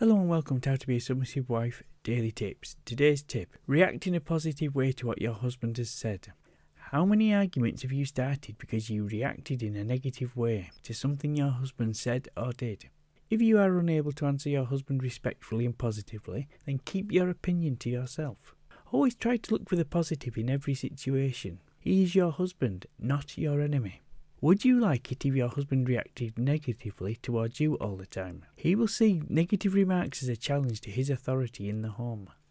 Hello and welcome to How to Be a Submissive Wife Daily Tips. Today's tip React in a positive way to what your husband has said. How many arguments have you started because you reacted in a negative way to something your husband said or did? If you are unable to answer your husband respectfully and positively, then keep your opinion to yourself. Always try to look for the positive in every situation. He is your husband, not your enemy. Would you like it if your husband reacted negatively towards you all the time? He will see negative remarks as a challenge to his authority in the home.